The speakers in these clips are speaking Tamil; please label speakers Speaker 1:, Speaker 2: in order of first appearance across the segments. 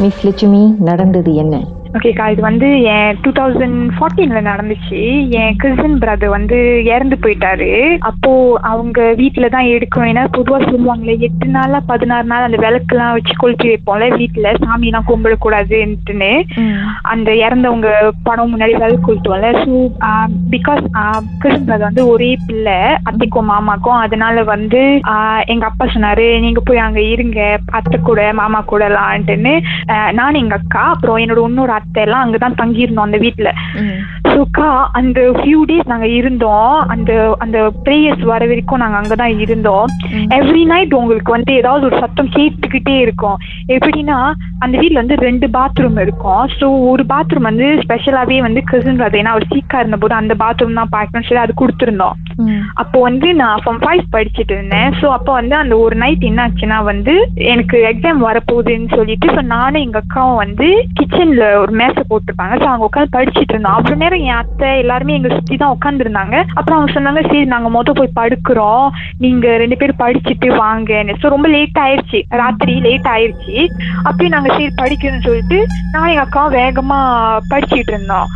Speaker 1: மிஸ் லட்சுமி நடந்தது என்ன?
Speaker 2: ஓகேக்கா இது வந்து என் டூ தௌசண்ட் ஃபார்ட்டீன்ல நடந்துச்சு. என் கசின் பிரதர் வந்து இறந்து போயிட்டாரு. அப்போ அவங்க வீட்டில தான் எடுக்கணும். ஏன்னா பொதுவாக சொல்லுவாங்களே எட்டு நாளா பதினாறு நாள் அந்த விளக்குலாம் வச்சு கொளுத்தி வைப்போம்ல வீட்டில் சாமிலாம் கும்பிடக்கூடாதுன்ட்டுன்னு அந்த இறந்தவங்க படம் முன்னாடி விளக்கு கொளுத்துவோம்ல ஸோ பிகாஸ் கசின் பிரதர் வந்து ஒரே பிள்ளை அத்தைக்கும் மாமாக்கும். அதனால வந்து ஆஹ் எங்க அப்பா சொன்னாரு நீங்க போய் அங்க இருங்க. அத்தை கூட மாமா கூட எல்லாம் நானும் எங்க அக்கா அப்புறம் என்னோட இன்னொரு அத்தை எல்லாம் அங்கதான் தங்கியிருந்தோம் அந்த வீட்டுல ஸோக்கா அந்த ஃபியூ டேஸ் நாங்க இருந்தோம். அந்த அந்த ப்ரேயர்ஸ் வர வரைக்கும் நாங்க அங்கதான் இருந்தோம். எவ்ரி நைட் உங்களுக்கு வந்து ஏதாவது ஒரு சத்தம் கேட்டுக்கிட்டே இருக்கும். எப்படின்னா அந்த வீட்ல வந்து ரெண்டு பாத்ரூம் இருக்கும். ஸோ ஒரு பாத்ரூம் வந்து ஸ்பெஷலாவே வந்து அது ஏன்னா அவர் சீக்கா இருந்தபோது அந்த பாத்ரூம் தான் பார்க்கணும்னு சொல்லி அது கொடுத்துருந்தோம். அப்போ வந்து நான் ஃபார்ம் ஃபைவ் படிச்சுட்டு இருந்தேன். ஸோ அப்போ வந்து அந்த ஒரு நைட் என்ன ஆச்சுன்னா வந்து எனக்கு எக்ஸாம் வரப்போகுதுன்னு சொல்லிட்டு ஸோ நானும் எங்க அக்காவும் வந்து கிச்சன்ல ஒரு மேசை போட்டிருப்பாங்க ஸோ அங்க உட்காந்து படிச்சுட்டு இருந்தோம். அவ்வளோ நேரம் என் அத்தை எல்லாருமே எங்க சுத்தி தான் உட்காந்துருந்தாங்க அப்புறம் அவங்க சொன்னாங்க சரி நாங்க மொதல் போய் படுக்கிறோம். நீங்க ரெண்டு பேரும் படிச்சுட்டு வாங்கன்னு ஸோ ரொம்ப லேட் ஆயிருச்சு. ராத்திரி லேட் ஆயிருச்சு. அப்பயும் நாங்க சரி படிக்கணும்னு சொல்லிட்டு நான் எங்க அக்காவும் வேகமா படிச்சுட்டு இருந்தோம்.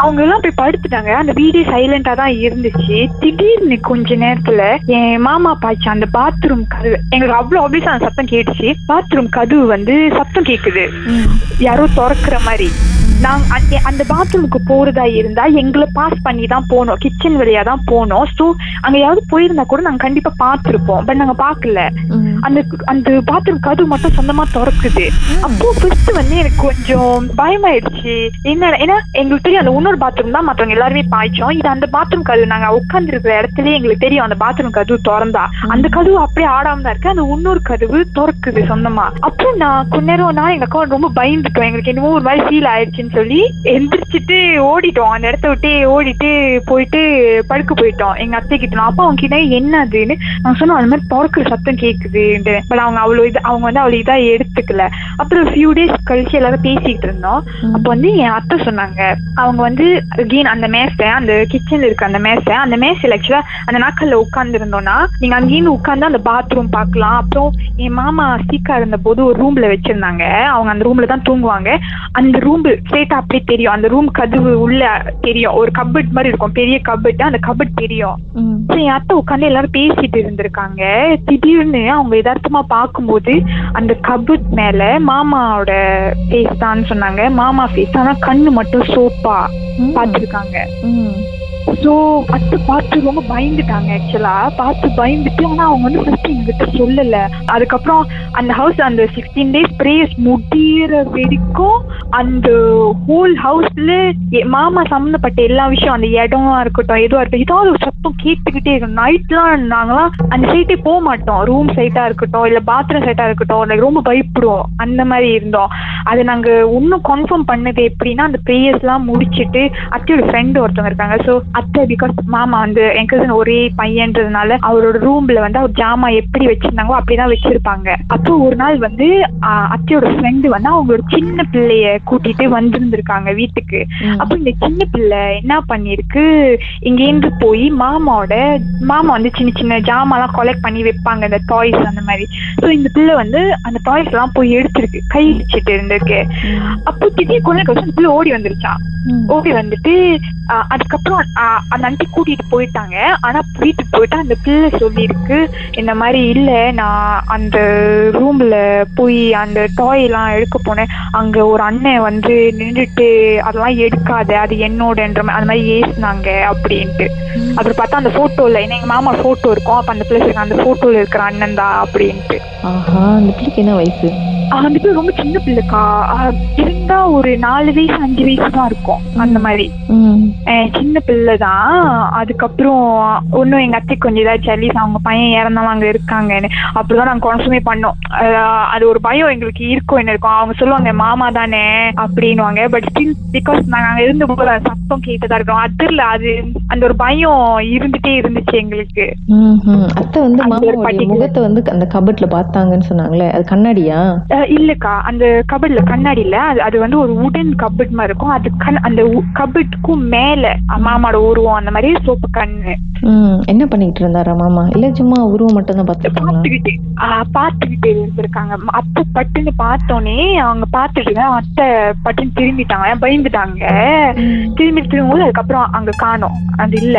Speaker 2: அவங்க எல்லாம் போய் படுத்துட்டாங்க. அந்த வீடே சைலண்டா தான் இருந்துச்சு. திடீர்னு கொஞ்ச நேரத்துல என் மாமா பாய்ச்சி அந்த பாத்ரூம் கதவு எங்களுக்கு அவ்வளவு ஆப்வியஸா அந்த சத்தம் கேட்டுச்சு. பாத்ரூம் கதவு வந்து சத்தம் கேக்குது. யாரோ திறக்கிற மாதிரி. நாங்க அந்த- அந்த பாத்ரூமுக்கு போறதா இருந்தா எங்களை பாஸ் பண்ணி தான் போனோம் கிச்சன் வழியா தான் போனோம் ஸோ அங்க யாராவது போயிருந்தா கூட நாங்க கண்டிப்பா பார்த்திருப்போம். பட் நாங்க பார்க்கல. அந்த அந்த பாத்ரூம் கதவு மட்டும் சொந்தமா திறக்குது. அப்போ ஃபர்ஸ்ட் வந்து எனக்கு கொஞ்சம் பயமாயிடுச்சு. என்ன ஏன்னா எங்களுக்கு தெரியும் அந்த இன்னொரு பாத்ரூம் தான் மத்தவங்க எல்லாருமே பாய்ச்சோம். இது அந்த பாத்ரூம் கதவு நாங்க உட்கார்ந்து இருக்கிற இடத்துலயே எங்களுக்கு தெரியும் அந்த பாத்ரூம் கதவு திறந்தா. அந்த கதவு அப்படியே ஆடாம தான் இருக்கு. அந்த இன்னொரு கதவு திறக்குது சொந்தமா. அப்போ நான் கொஞ்ச நேரம் நான் எங்க அக்கா ரொம்ப பயந்துட்டோம் எங்களுக்கு என்னமோ ஒரு மாதிரி ஃபீல் ஆயிடுச்சுன்னு சொல்லி எந்திரிச்சிட்டு ஓடிட்டோம். அந்த இடத்த விட்டு ஓடிட்டு போயிட்டு படுக்க போயிட்டோம். எங்க அத்தை கிட்ட அப்பா அவங்க கிட்ட என்னதுன்னு? நாங்க சொன்னோம் அந்த மாதிரி திறக்கிற சத்தம் கேக்குதுன்னு பட் அவங்க அவ்வளவு இது அவங்க வந்து அவ்வளவு இதா எடுத்துக்கல. அப்புறம் ஃபியூ டேஸ் கழிச்சு எல்லாரும் பேசிட்டு இருந்தோம். அப்போ வந்து என் அத்தை சொன்னாங்க அவங்க வந்து அகெயின் அந்த மேசை அந்த கிச்சன்ல இருக்க அந்த மேசை அந்த மேசையில் ஆக்சுவலா அந்த நாட்கள்ல உட்கார்ந்து இருந்தோம்னா நீங்க அங்கேயும் உட்கார்ந்து அந்த பாத்ரூம் பார்க்கலாம். அப்புறம் என் மாமா சீக்கா இருந்த போது ஒரு ரூம்ல வச்சிருந்தாங்க. அவங்க அந்த ரூம்ல தான் தூங்குவாங்க. அந்த ரூம் ஸ்ட்ரெயிட்டா அப்படியே தெரியும். அந்த ரூம் கதவு உள்ள தெரியும். ஒரு கபட் மாதிரி இருக்கும். பெரிய கபட் அந்த கபட் தெரியும். என் அத்தை உட்காந்து எல்லாரும் பேசிட்டு இருந்திருக்காங்க. திடீர்னு அவங்க யதார்த்தமா பார்க்கும்போது அந்த கபட் மேல மாமாவோட ஃபேஸ் தான் சொன்னாங்க. மாமா ஃபேஸ் ஆனா கண்ணு மட்டும் சோப்பா பார்த்திருக்காங்க. ஸோ அத்தை பார்த்து ரொம்ப பயந்துட்டாங்க ஆக்சுவலா பார்த்து பயந்துட்டு ஆனா அவங்க வந்து ஃபர்ஸ்ட் எங்ககிட்ட சொல்லல. அதுக்கப்புறம் அந்த ஹவுஸ் அந்த சிக்ஸ்டீன் டேஸ் ப்ரேயர்ஸ் முடியிற வரைக்கும் அந்த ஹோல் ஹவுஸ்ல மாமா சம்மந்தப்பட்ட எல்லா விஷயம் அந்த இடமா இருக்கட்டும் எதுவா இருக்கட்டும் ஏதாவது ஒரு சத்தம் கேட்டுக்கிட்டே இருக்கும். நைட்லாம் நாங்களாம் அந்த சைட்டே போக மாட்டோம். ரூம் சைட்டா இருக்கட்டும் இல்ல பாத்ரூம் சைட்டா இருக்கட்டும் லைக் ரொம்ப பயப்படுவோம். அந்த மாதிரி இருந்தோம். அது நாங்க இன்னும் கன்ஃபார்ம் பண்ணது எப்படின்னா அந்த ப்ரேயர்ஸ் எல்லாம் முடிச்சிட்டு ஒரு ஃப்ரெண்டு ஒருத்தவங்க இருக்காங்க. ஸோ அத்தை பிகாஸ் மாமா வந்து என் cousin ஒரே பையன்றதுனால அவரோட ரூம்ல வந்து அவர் ஜாமா எப்படி வச்சிருந்தாங்களோ அப்படிதான் வச்சிருப்பாங்க. அப்போ ஒரு நாள் வந்து அத்தையோட ஃப்ரெண்டு வந்து அவங்களோட சின்ன பிள்ளைய கூட்டிட்டு வந்திருந்திருக்காங்க வீட்டுக்கு. அப்போ இந்த சின்ன பிள்ளை என்ன பண்ணிருக்கு இங்கேருந்து போய் மாமாவோட மாமா வந்து சின்ன சின்ன ஜாமாலாம் கொலெக்ட் பண்ணி வைப்பாங்க இந்த டாய்ஸ் அந்த மாதிரி. ஸோ இந்த பிள்ளை வந்து அந்த டாய்ஸ் எல்லாம் போய் எடுத்திருக்கு கை வச்சுட்டு இருந்திருக்கு. அப்போ திடீர் அந்த பிள்ளை ஓடி வந்துருச்சான் ஓடி வந்துட்டு அதுக்கப்புறம் அந்த ஆண்டி கூட்டிட்டு போயிட்டாங்க. ஆனா வீட்டுக்கு போயிட்டு அந்த பிள்ளை சொல்லியிருக்கு இந்த மாதிரி இல்ல நான் அந்த ரூம்ல போய் அந்த டாய் எல்லாம் எடுக்க போனேன். அங்க ஒரு அண்ணன் வந்து நின்றுட்டு அதெல்லாம் எடுக்காத அது என்னோடன்ற அந்த மாதிரி ஏசுனாங்க அப்படின்ட்டு. அப்புறம் பார்த்தா அந்த போட்டோல ஏன்னா எங்க மாமா போட்டோ இருக்கும். அப்ப அந்த பிள்ளை அந்த போட்டோல இருக்கிற அண்ணன் தான் அப்படின்ட்டு.
Speaker 1: ஆஹா அந்த பிள்ளைக்கு என்ன வயசு?
Speaker 2: பிள்ளை ரொம்ப சின்ன பிள்ளைக்கா. இருந்தா ஒரு நாலு வயசு அஞ்சு வயசு தான் இருக்கும். அந்த மாதிரி. சின்ன பிள்ளை தான். அதுக்கப்புறம் ஒன்றும் எங்க அத்தை கொஞ்சம் ஏதாச்சும் அட்லீஸ்ட் அவங்க பையன் இறந்தவங்க அங்க இருக்காங்கன்னு. அப்படிதான் நாங்க கன்சூமே பண்ணோம். அது ஒரு பயம் எங்களுக்கு இருக்கும் என்ன இருக்கும். அவங்க சொல்லுவாங்க மாமா தானே அப்படின்னுவாங்க. பட் ஸ்டில் பிகாஸ் நாங்க இருந்த போது சத்தம் கேட்டுதான் இருக்கோம். அதில் அது அந்த ஒரு பயம் இருந்துட்டே இருந்துச்சு எங்களுக்கு.
Speaker 1: அத்தை வந்து முகத்தை வந்து அந்த கபட்ல பார்த்தாங்கன்னு சொன்னாங்களே. அது கண்ணாடியா?
Speaker 2: இல்லக்கா அந்த கபட்ல கண்ணாடி இல்ல. அது அது வந்து ஒரு உடன் கபட் மாதிரி இருக்கும். அது கண் அந்த கபட்டுக்கும் மேல மாமாவோட உருவம் அந்த மாதிரி சோப்பு கண்ணு.
Speaker 1: என்ன பண்ணிட்டு இருந்தாரா மாமா? இல்ல சும்மா உருவம் மட்டும் தான்
Speaker 2: பார்த்துக்கிட்டு பார்த்துக்கிட்டு இருந்திருக்காங்க. அப்போ பட்டுன்னு பார்த்தோன்னே அவங்க பார்த்துட்டு அத்தை பட்டுன்னு திரும்பிட்டாங்க. பயந்துட்டாங்க. திரும்பி திரும்பும்போது அதுக்கப்புறம் அங்க காணோம். அது இல்ல.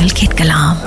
Speaker 3: நீங்கள் கேட்கலாம்